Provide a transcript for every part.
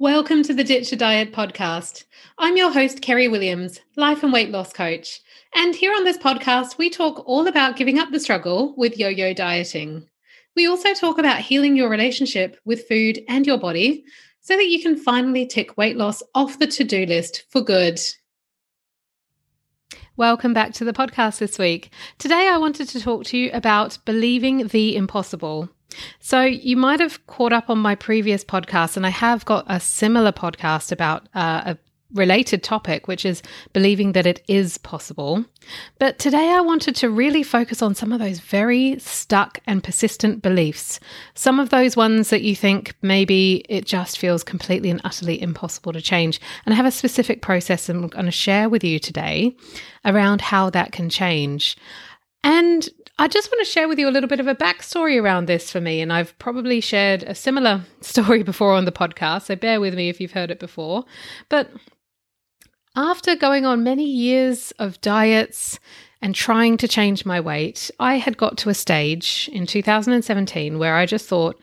Welcome to the Ditch a Diet podcast. I'm your host, Kerry Williams, life and weight loss coach. And here on this podcast, we talk all about giving up the struggle with yo yo dieting. We also talk about healing your relationship with food and your body so that you can finally tick weight loss off the to do list for good. Welcome back to the podcast this week. Today, I wanted to talk to you about believing the impossible. So, you might have caught up on my previous podcast, and I have got a similar podcast about uh, a related topic, which is believing that it is possible. But today I wanted to really focus on some of those very stuck and persistent beliefs. Some of those ones that you think maybe it just feels completely and utterly impossible to change. And I have a specific process I'm going to share with you today around how that can change. And I just want to share with you a little bit of a backstory around this for me. And I've probably shared a similar story before on the podcast, so bear with me if you've heard it before. But after going on many years of diets and trying to change my weight, I had got to a stage in 2017 where I just thought,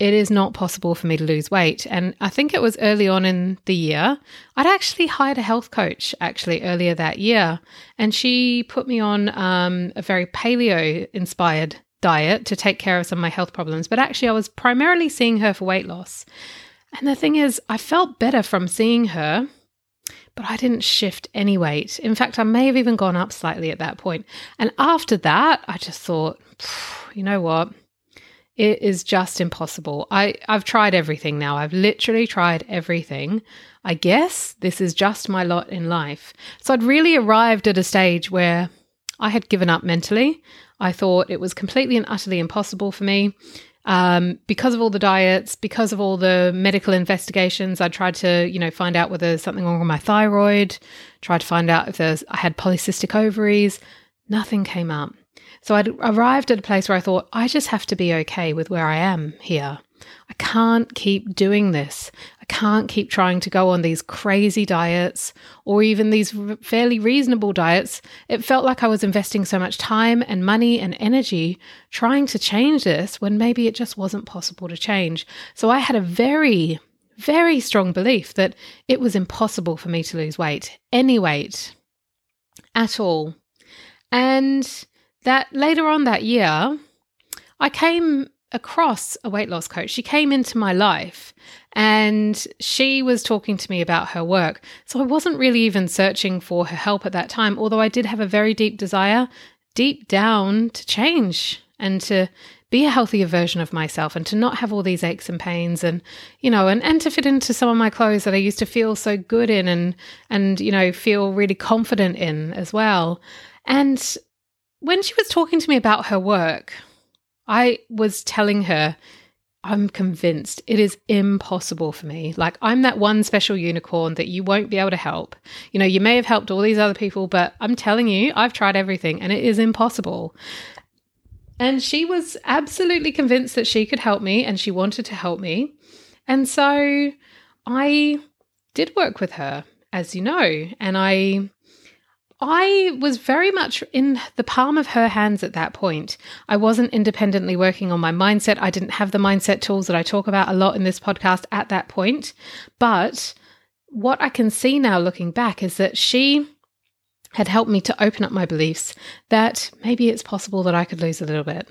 it is not possible for me to lose weight. And I think it was early on in the year. I'd actually hired a health coach actually earlier that year, and she put me on um, a very paleo inspired diet to take care of some of my health problems. But actually, I was primarily seeing her for weight loss. And the thing is, I felt better from seeing her, but I didn't shift any weight. In fact, I may have even gone up slightly at that point. And after that, I just thought, you know what? It is just impossible. I, I've tried everything now. I've literally tried everything. I guess this is just my lot in life. So I'd really arrived at a stage where I had given up mentally. I thought it was completely and utterly impossible for me. Um, because of all the diets, because of all the medical investigations, I tried to, you know, find out whether there's something wrong with my thyroid, tried to find out if there's I had polycystic ovaries. Nothing came up. So I'd arrived at a place where I thought, I just have to be okay with where I am here. I can't keep doing this. I can't keep trying to go on these crazy diets or even these fairly reasonable diets. It felt like I was investing so much time and money and energy trying to change this when maybe it just wasn't possible to change. So I had a very, very strong belief that it was impossible for me to lose weight, any weight at all. And that later on that year, I came across a weight loss coach. She came into my life and she was talking to me about her work. So I wasn't really even searching for her help at that time, although I did have a very deep desire deep down to change and to be a healthier version of myself and to not have all these aches and pains and you know and, and to fit into some of my clothes that I used to feel so good in and and you know feel really confident in as well. And when she was talking to me about her work, I was telling her, I'm convinced it is impossible for me. Like, I'm that one special unicorn that you won't be able to help. You know, you may have helped all these other people, but I'm telling you, I've tried everything and it is impossible. And she was absolutely convinced that she could help me and she wanted to help me. And so I did work with her, as you know, and I I was very much in the palm of her hands at that point. I wasn't independently working on my mindset. I didn't have the mindset tools that I talk about a lot in this podcast at that point. But what I can see now looking back is that she had helped me to open up my beliefs that maybe it's possible that I could lose a little bit.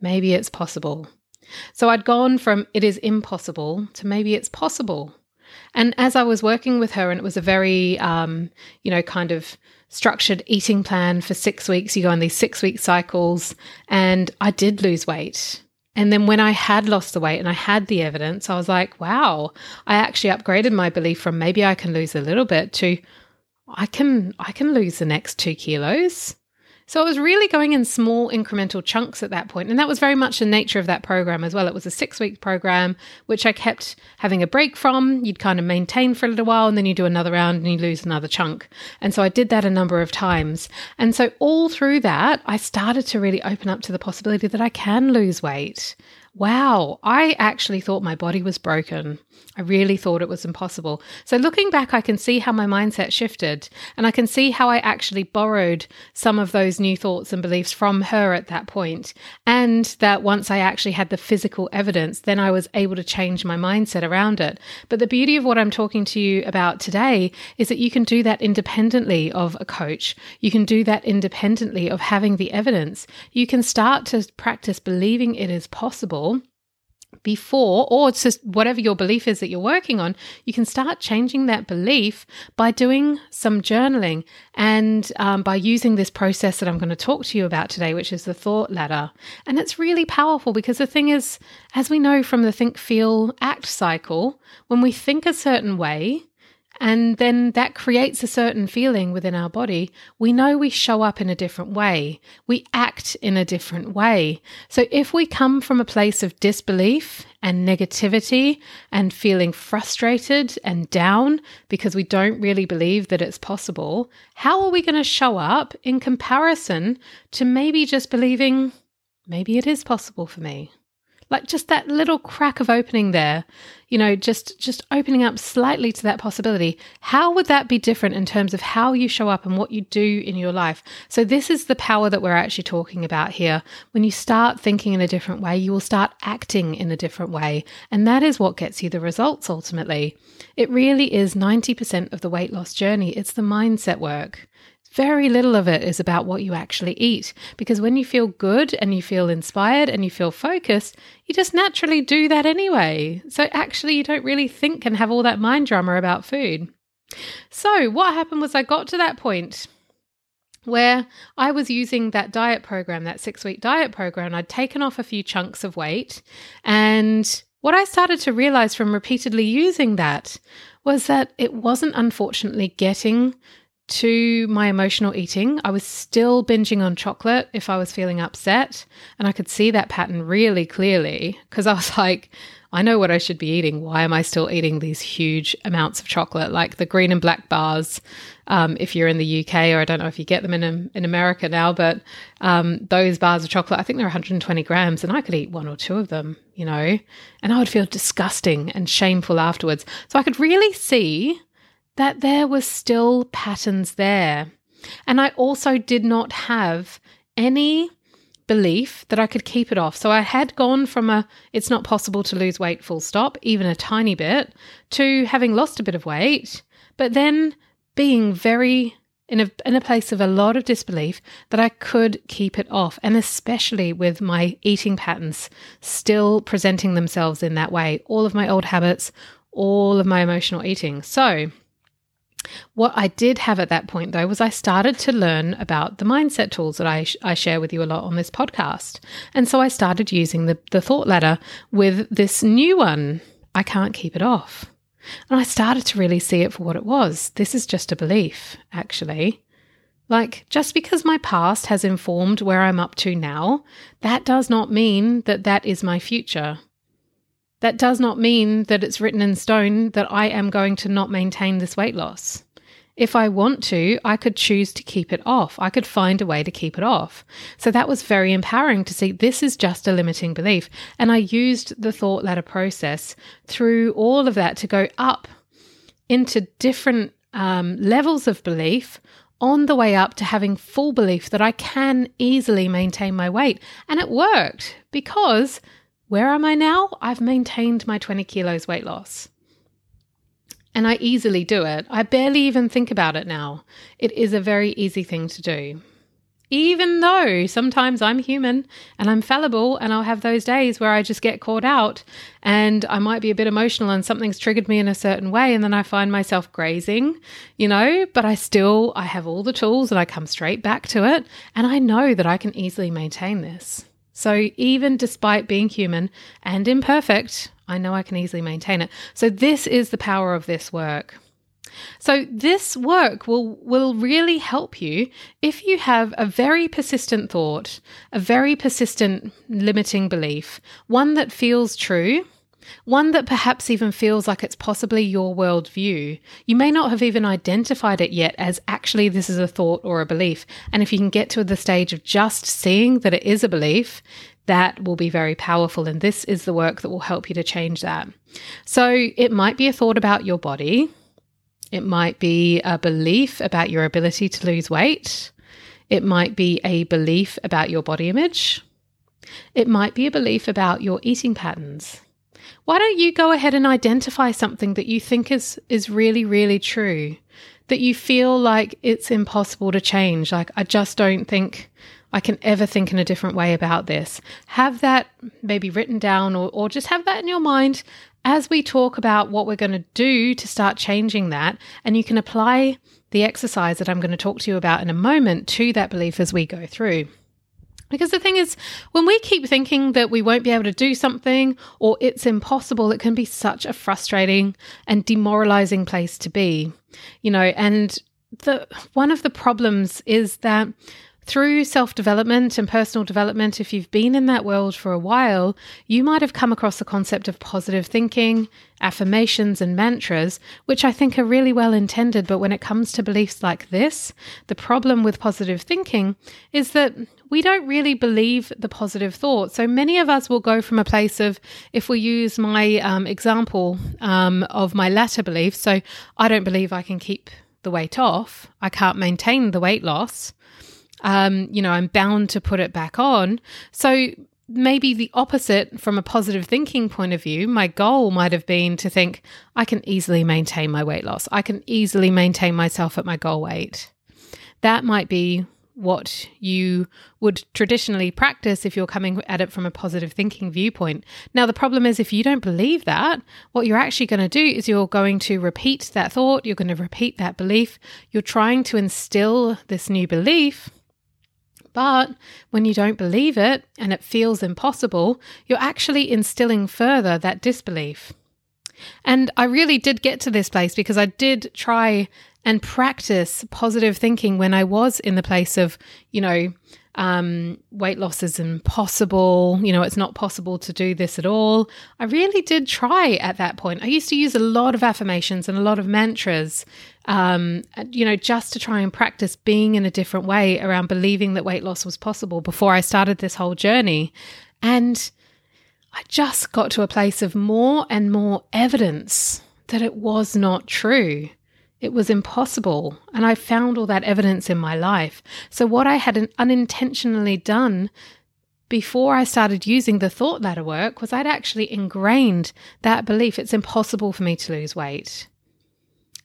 Maybe it's possible. So I'd gone from it is impossible to maybe it's possible. And as I was working with her, and it was a very, um, you know, kind of structured eating plan for six weeks. You go on these six week cycles, and I did lose weight. And then when I had lost the weight and I had the evidence, I was like, wow, I actually upgraded my belief from maybe I can lose a little bit to I can I can lose the next 2 kilos. So it was really going in small incremental chunks at that point. And that was very much the nature of that program as well. It was a six week program, which I kept having a break from. You'd kind of maintain for a little while and then you do another round and you lose another chunk. And so I did that a number of times. And so all through that, I started to really open up to the possibility that I can lose weight. Wow, I actually thought my body was broken. I really thought it was impossible. So, looking back, I can see how my mindset shifted, and I can see how I actually borrowed some of those new thoughts and beliefs from her at that point. and that once I actually had the physical evidence, then I was able to change my mindset around it. But the beauty of what I'm talking to you about today is that you can do that independently of a coach. You can do that independently of having the evidence. You can start to practice believing it is possible before, or it's just whatever your belief is that you're working on, you can start changing that belief by doing some journaling and um, by using this process that I'm going to talk to you about today, which is the thought ladder. And it's really powerful because the thing is, as we know from the think, feel, act cycle, when we think a certain way, and then that creates a certain feeling within our body. We know we show up in a different way. We act in a different way. So if we come from a place of disbelief and negativity and feeling frustrated and down because we don't really believe that it's possible, how are we going to show up in comparison to maybe just believing maybe it is possible for me? Like just that little crack of opening there you know just just opening up slightly to that possibility. How would that be different in terms of how you show up and what you do in your life? So this is the power that we're actually talking about here. When you start thinking in a different way you will start acting in a different way. And that is what gets you the results ultimately. It really is 90% of the weight loss journey. It's the mindset work very little of it is about what you actually eat. Because when you feel good and you feel inspired and you feel focused, you just naturally do that anyway. So actually, you don't really think and have all that mind drama about food. So, what happened was I got to that point where I was using that diet program, that six week diet program. I'd taken off a few chunks of weight. And what I started to realize from repeatedly using that was that it wasn't unfortunately getting to my emotional eating. I was still binging on chocolate if I was feeling upset. And I could see that pattern really clearly because I was like, I know what I should be eating. Why am I still eating these huge amounts of chocolate, like the Green and Black bars? Um, if you're in the UK, or I don't know if you get them in in America now, but um, those bars of chocolate, I think they're 120 grams, and I could eat one or two of them, you know, and I would feel disgusting and shameful afterwards. So I could really see that there were still patterns there. And I also did not have any belief that I could keep it off. So I had gone from a it's not possible to lose weight full stop, even a tiny bit, to having lost a bit of weight, but then being very in a in a place of a lot of disbelief that I could keep it off, and especially with my eating patterns still presenting themselves in that way, all of my old habits, all of my emotional eating. So what I did have at that point, though, was I started to learn about the mindset tools that I, sh- I share with you a lot on this podcast. And so I started using the, the thought ladder with this new one. I can't keep it off. And I started to really see it for what it was. This is just a belief, actually. Like, just because my past has informed where I'm up to now, that does not mean that that is my future. That does not mean that it's written in stone that I am going to not maintain this weight loss. If I want to, I could choose to keep it off. I could find a way to keep it off. So that was very empowering to see this is just a limiting belief. And I used the thought ladder process through all of that to go up into different um, levels of belief on the way up to having full belief that I can easily maintain my weight. And it worked because where am I now? I've maintained my 20 kilos weight loss. And I easily do it. I barely even think about it now. It is a very easy thing to do. Even though sometimes I'm human and I'm fallible, and I'll have those days where I just get caught out and I might be a bit emotional and something's triggered me in a certain way, and then I find myself grazing, you know, but I still I have all the tools and I come straight back to it, and I know that I can easily maintain this. So, even despite being human and imperfect, I know I can easily maintain it. So, this is the power of this work. So this work will will really help you if you have a very persistent thought, a very persistent limiting belief, one that feels true one that perhaps even feels like it's possibly your worldview. You may not have even identified it yet as actually this is a thought or a belief. And if you can get to the stage of just seeing that it is a belief, that will be very powerful. And this is the work that will help you to change that. So it might be a thought about your body, it might be a belief about your ability to lose weight, it might be a belief about your body image, it might be a belief about your eating patterns. Why don't you go ahead and identify something that you think is, is really, really true? That you feel like it's impossible to change. Like, I just don't think I can ever think in a different way about this. Have that maybe written down or, or just have that in your mind as we talk about what we're going to do to start changing that. And you can apply the exercise that I'm going to talk to you about in a moment to that belief as we go through. Because the thing is, when we keep thinking that we won't be able to do something or it's impossible, it can be such a frustrating and demoralizing place to be. You know, and the one of the problems is that through self development and personal development, if you've been in that world for a while, you might have come across the concept of positive thinking, affirmations, and mantras, which I think are really well intended. But when it comes to beliefs like this, the problem with positive thinking is that we don't really believe the positive thought. So many of us will go from a place of, if we use my um, example um, of my latter belief, so I don't believe I can keep the weight off, I can't maintain the weight loss um, you know, I'm bound to put it back on. So maybe the opposite from a positive thinking point of view, my goal might have been to think, I can easily maintain my weight loss. I can easily maintain myself at my goal weight. That might be what you would traditionally practice if you're coming at it from a positive thinking viewpoint. Now, the problem is if you don't believe that, what you're actually going to do is you're going to repeat that thought, you're going to repeat that belief, you're trying to instill this new belief but when you don't believe it and it feels impossible, you're actually instilling further that disbelief. And I really did get to this place because I did try and practice positive thinking when I was in the place of, you know, um, weight loss is impossible. You know, it's not possible to do this at all. I really did try at that point. I used to use a lot of affirmations and a lot of mantras, um, you know, just to try and practice being in a different way around believing that weight loss was possible before I started this whole journey. And I just got to a place of more and more evidence that it was not true. It was impossible. And I found all that evidence in my life. So, what I had unintentionally done before I started using the thought ladder work was I'd actually ingrained that belief it's impossible for me to lose weight.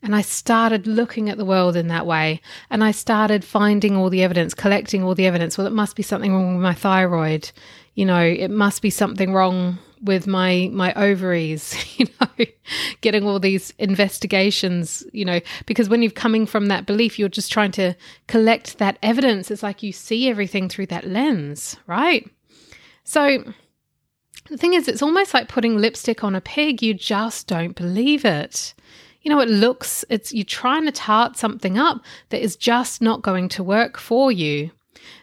And I started looking at the world in that way. And I started finding all the evidence, collecting all the evidence. Well, it must be something wrong with my thyroid. You know, it must be something wrong with my my ovaries you know getting all these investigations you know because when you're coming from that belief you're just trying to collect that evidence. It's like you see everything through that lens right? So the thing is it's almost like putting lipstick on a pig. You just don't believe it. You know it looks it's you're trying to tart something up that is just not going to work for you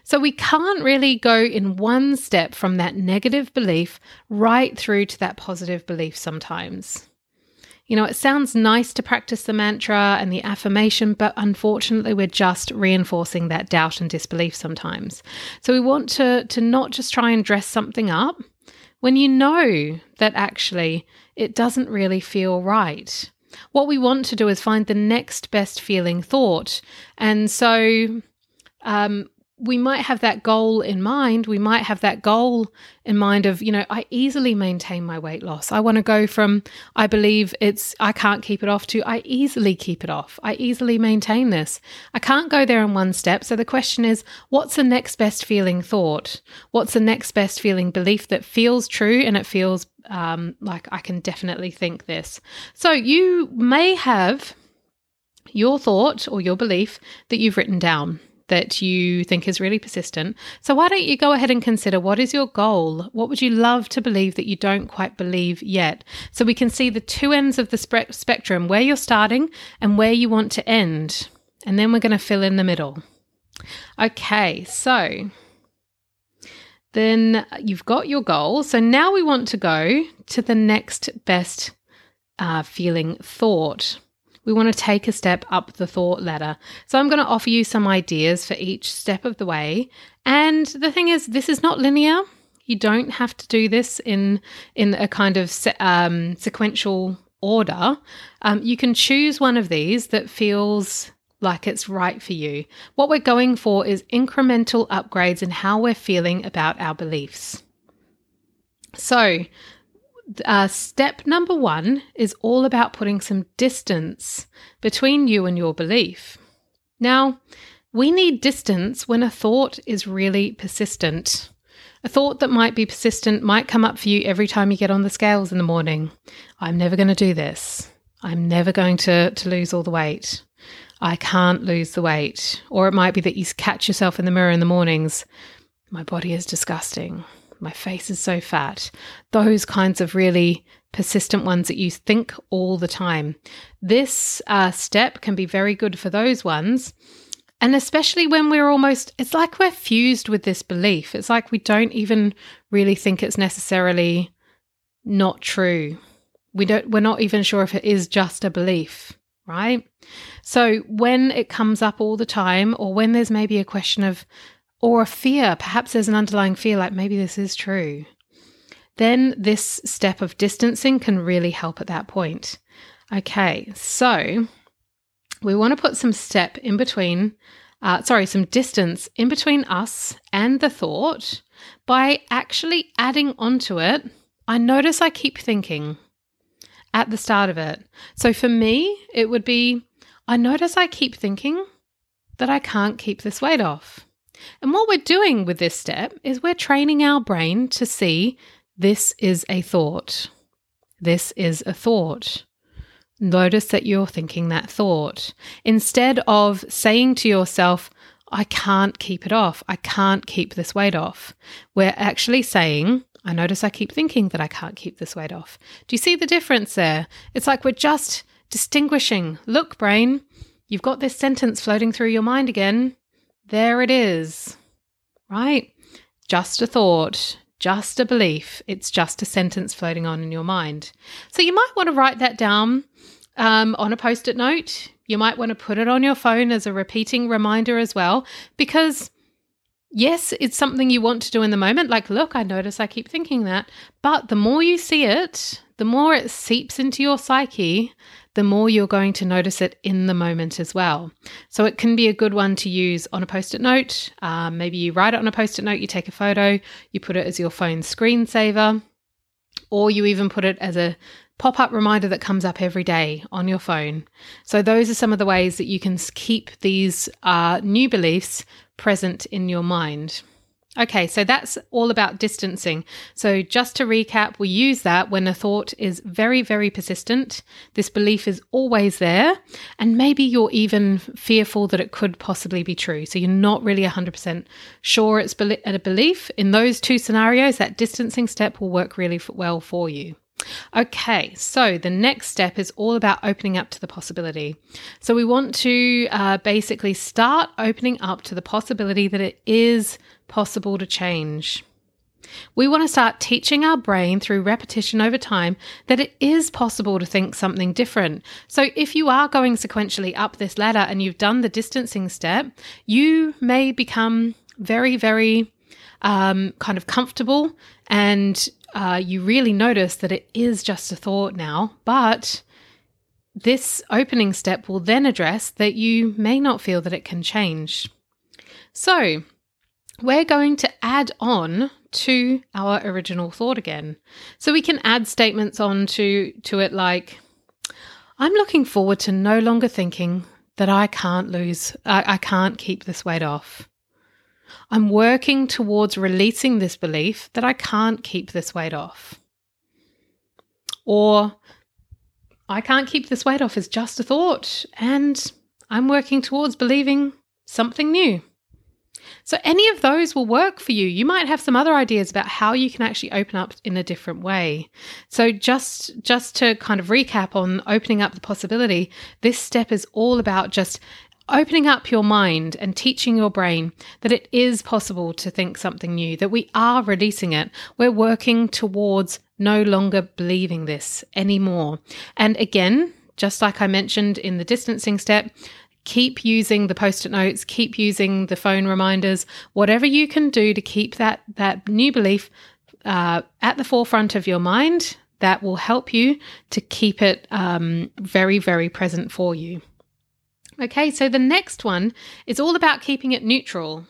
so we can't really go in one step from that negative belief right through to that positive belief sometimes. You know, it sounds nice to practice the mantra and the affirmation, but unfortunately, we're just reinforcing that doubt and disbelief sometimes. So we want to, to not just try and dress something up when you know that actually it doesn't really feel right. What we want to do is find the next best feeling thought. And so um, we might have that goal in mind. We might have that goal in mind of, you know, I easily maintain my weight loss. I want to go from, I believe it's, I can't keep it off to, I easily keep it off. I easily maintain this. I can't go there in one step. So the question is, what's the next best feeling thought? What's the next best feeling belief that feels true and it feels um, like I can definitely think this? So you may have your thought or your belief that you've written down that you think is really persistent. So, why don't you go ahead and consider what is your goal? What would you love to believe that you don't quite believe yet? So, we can see the two ends of the spe- spectrum where you're starting and where you want to end. And then we're going to fill in the middle. Okay, so then you've got your goal. So now we want to go to the next best uh, feeling thought we want to take a step up the thought ladder. So I'm going to offer you some ideas for each step of the way. And the thing is, this is not linear. You don't have to do this in in a kind of se- um, sequential order. Um, you can choose one of these that feels like it's right for you. What we're going for is incremental upgrades in how we're feeling about our beliefs. So, uh, step number one is all about putting some distance between you and your belief. Now, we need distance when a thought is really persistent. A thought that might be persistent might come up for you every time you get on the scales in the morning. I'm never going to do this. I'm never going to, to lose all the weight. I can't lose the weight. Or it might be that you catch yourself in the mirror in the mornings. My body is disgusting. My face is so fat. Those kinds of really persistent ones that you think all the time. This uh, step can be very good for those ones. And especially when we're almost, it's like we're fused with this belief. It's like we don't even really think it's necessarily not true. We don't, we're not even sure if it is just a belief, right? So when it comes up all the time, or when there's maybe a question of, or a fear, perhaps there's an underlying fear like maybe this is true, then this step of distancing can really help at that point. Okay, so we want to put some step in between, uh, sorry, some distance in between us and the thought by actually adding onto it. I notice I keep thinking at the start of it. So for me, it would be I notice I keep thinking that I can't keep this weight off. And what we're doing with this step is we're training our brain to see this is a thought. This is a thought. Notice that you're thinking that thought. Instead of saying to yourself, I can't keep it off. I can't keep this weight off. We're actually saying, I notice I keep thinking that I can't keep this weight off. Do you see the difference there? It's like we're just distinguishing. Look, brain, you've got this sentence floating through your mind again. There it is. Right? Just a thought, just a belief. It's just a sentence floating on in your mind. So you might want to write that down um, on a post it note. You might want to put it on your phone as a repeating reminder as well, because yes, it's something you want to do in the moment. Like, look, I notice I keep thinking that. But the more you see it, the more it seeps into your psyche, the more you're going to notice it in the moment as well. So it can be a good one to use on a post it note. Um, maybe you write it on a post it note, you take a photo, you put it as your phone screensaver, or you even put it as a pop up reminder that comes up every day on your phone. So, those are some of the ways that you can keep these uh, new beliefs present in your mind. Okay, so that's all about distancing. So, just to recap, we use that when a thought is very, very persistent. This belief is always there, and maybe you're even fearful that it could possibly be true. So, you're not really 100% sure it's a belief. In those two scenarios, that distancing step will work really well for you. Okay, so the next step is all about opening up to the possibility. So we want to uh, basically start opening up to the possibility that it is possible to change. We want to start teaching our brain through repetition over time that it is possible to think something different. So, if you are going sequentially up this ladder and you've done the distancing step, you may become very, very um, kind of comfortable and uh, you really notice that it is just a thought now, but this opening step will then address that you may not feel that it can change. So, we're going to add on to our original thought again. So we can add statements on to, to it like, I'm looking forward to no longer thinking that I can't lose, I, I can't keep this weight off. I'm working towards releasing this belief that I can't keep this weight off. Or I can't keep this weight off is just a thought, and I'm working towards believing something new. So, any of those will work for you. You might have some other ideas about how you can actually open up in a different way. So, just just to kind of recap on opening up the possibility, this step is all about just opening up your mind and teaching your brain that it is possible to think something new, that we are releasing it. We're working towards no longer believing this anymore. And again, just like I mentioned in the distancing step, keep using the post-it notes, keep using the phone reminders, whatever you can do to keep that that new belief uh, at the forefront of your mind that will help you to keep it um, very, very present for you. Okay, so the next one is all about keeping it neutral.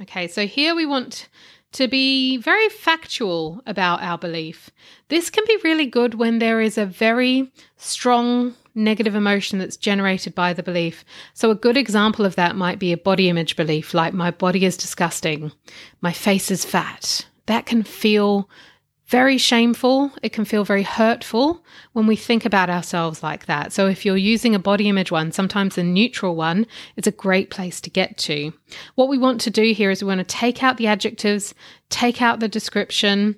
Okay, so here we want to be very factual about our belief. This can be really good when there is a very strong negative emotion that's generated by the belief. So, a good example of that might be a body image belief, like my body is disgusting, my face is fat. That can feel very shameful. It can feel very hurtful when we think about ourselves like that. So, if you're using a body image one, sometimes a neutral one is a great place to get to. What we want to do here is we want to take out the adjectives, take out the description.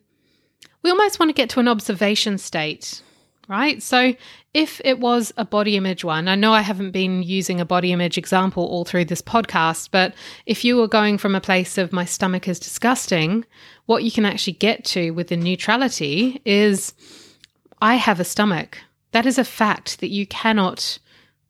We almost want to get to an observation state right? So if it was a body image one, I know I haven't been using a body image example all through this podcast, but if you were going from a place of my stomach is disgusting, what you can actually get to with the neutrality is I have a stomach. That is a fact that you cannot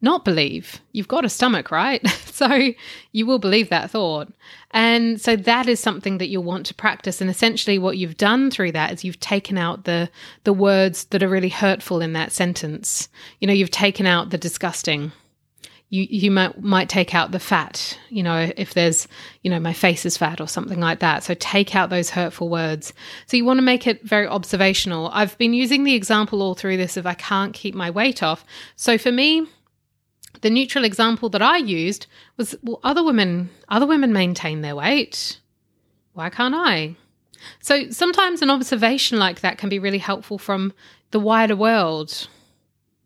not believe. You've got a stomach, right? so you will believe that thought. And so that is something that you'll want to practice. And essentially what you've done through that is you've taken out the the words that are really hurtful in that sentence. You know, you've taken out the disgusting. You you might might take out the fat, you know, if there's, you know, my face is fat or something like that. So take out those hurtful words. So you want to make it very observational. I've been using the example all through this of I can't keep my weight off. So for me, the neutral example that I used was well, other women other women maintain their weight. Why can't I? So sometimes an observation like that can be really helpful from the wider world,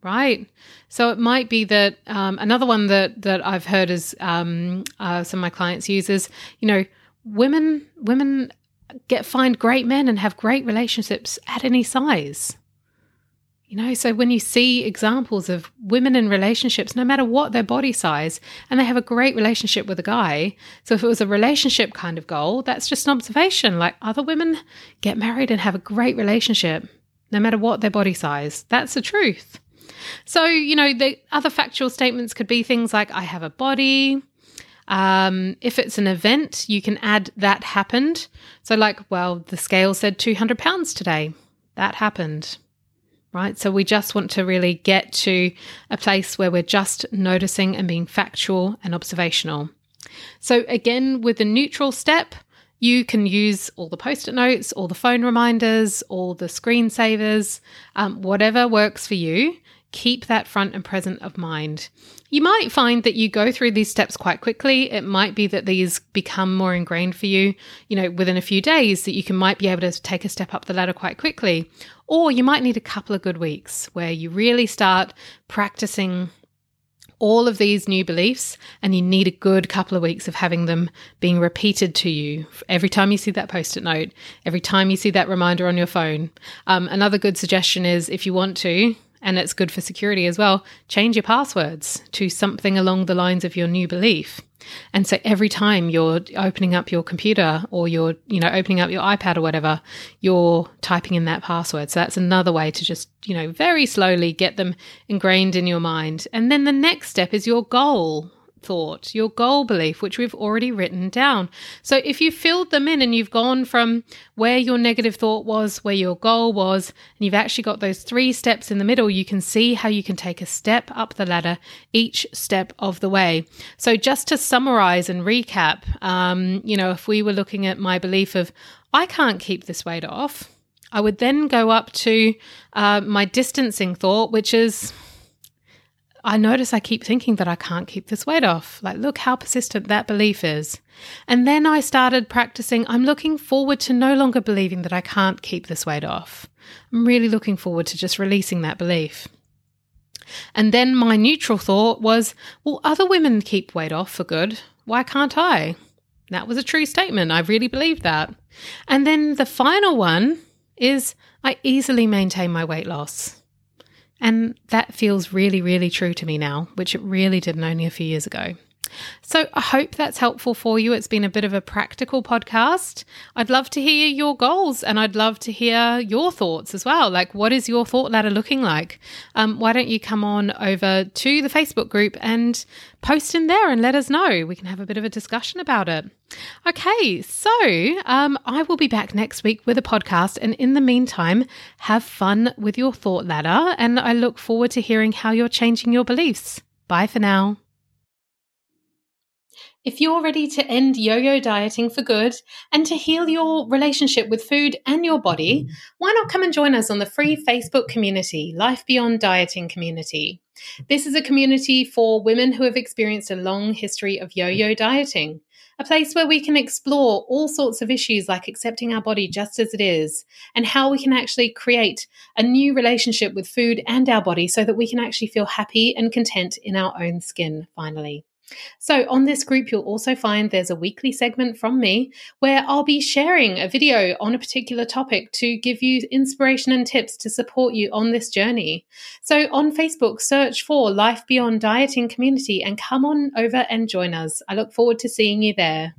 right? So it might be that um, another one that that I've heard is um, uh, some of my clients use is you know women women get find great men and have great relationships at any size. You know, so when you see examples of women in relationships, no matter what their body size, and they have a great relationship with a guy. So if it was a relationship kind of goal, that's just an observation. Like other women get married and have a great relationship, no matter what their body size. That's the truth. So, you know, the other factual statements could be things like, I have a body. Um, if it's an event, you can add that happened. So, like, well, the scale said 200 pounds today. That happened right? So we just want to really get to a place where we're just noticing and being factual and observational. So, again, with the neutral step, you can use all the post it notes, all the phone reminders, all the screensavers, um, whatever works for you. Keep that front and present of mind. You might find that you go through these steps quite quickly. It might be that these become more ingrained for you, you know, within a few days, that you can might be able to take a step up the ladder quite quickly. Or you might need a couple of good weeks where you really start practicing all of these new beliefs and you need a good couple of weeks of having them being repeated to you every time you see that post-it note every time you see that reminder on your phone um, another good suggestion is if you want to and it's good for security as well, change your passwords to something along the lines of your new belief. And so every time you're opening up your computer or you're, you know, opening up your iPad or whatever, you're typing in that password. So that's another way to just, you know, very slowly get them ingrained in your mind. And then the next step is your goal thought, your goal belief, which we've already written down. So if you filled them in and you've gone from where your negative thought was, where your goal was, and you've actually got those three steps in the middle, you can see how you can take a step up the ladder each step of the way. So just to summarize and recap, um, you know, if we were looking at my belief of, I can't keep this weight off. I would then go up to uh, my distancing thought, which is I notice I keep thinking that I can't keep this weight off. Like, look how persistent that belief is. And then I started practicing. I'm looking forward to no longer believing that I can't keep this weight off. I'm really looking forward to just releasing that belief. And then my neutral thought was, well, other women keep weight off for good. Why can't I? That was a true statement. I really believed that. And then the final one is, I easily maintain my weight loss. And that feels really, really true to me now, which it really didn't only a few years ago. So I hope that's helpful for you. It's been a bit of a practical podcast. I'd love to hear your goals and I'd love to hear your thoughts as well. Like, what is your thought ladder looking like? Um, why don't you come on over to the Facebook group and post in there and let us know? We can have a bit of a discussion about it. Okay, so um, I will be back next week with a podcast. And in the meantime, have fun with your thought ladder. And I look forward to hearing how you're changing your beliefs. Bye for now. If you're ready to end yo yo dieting for good and to heal your relationship with food and your body, mm. why not come and join us on the free Facebook community, Life Beyond Dieting Community? This is a community for women who have experienced a long history of yo yo dieting, a place where we can explore all sorts of issues like accepting our body just as it is and how we can actually create a new relationship with food and our body so that we can actually feel happy and content in our own skin finally. So, on this group, you'll also find there's a weekly segment from me where I'll be sharing a video on a particular topic to give you inspiration and tips to support you on this journey. So, on Facebook, search for Life Beyond Dieting Community and come on over and join us. I look forward to seeing you there.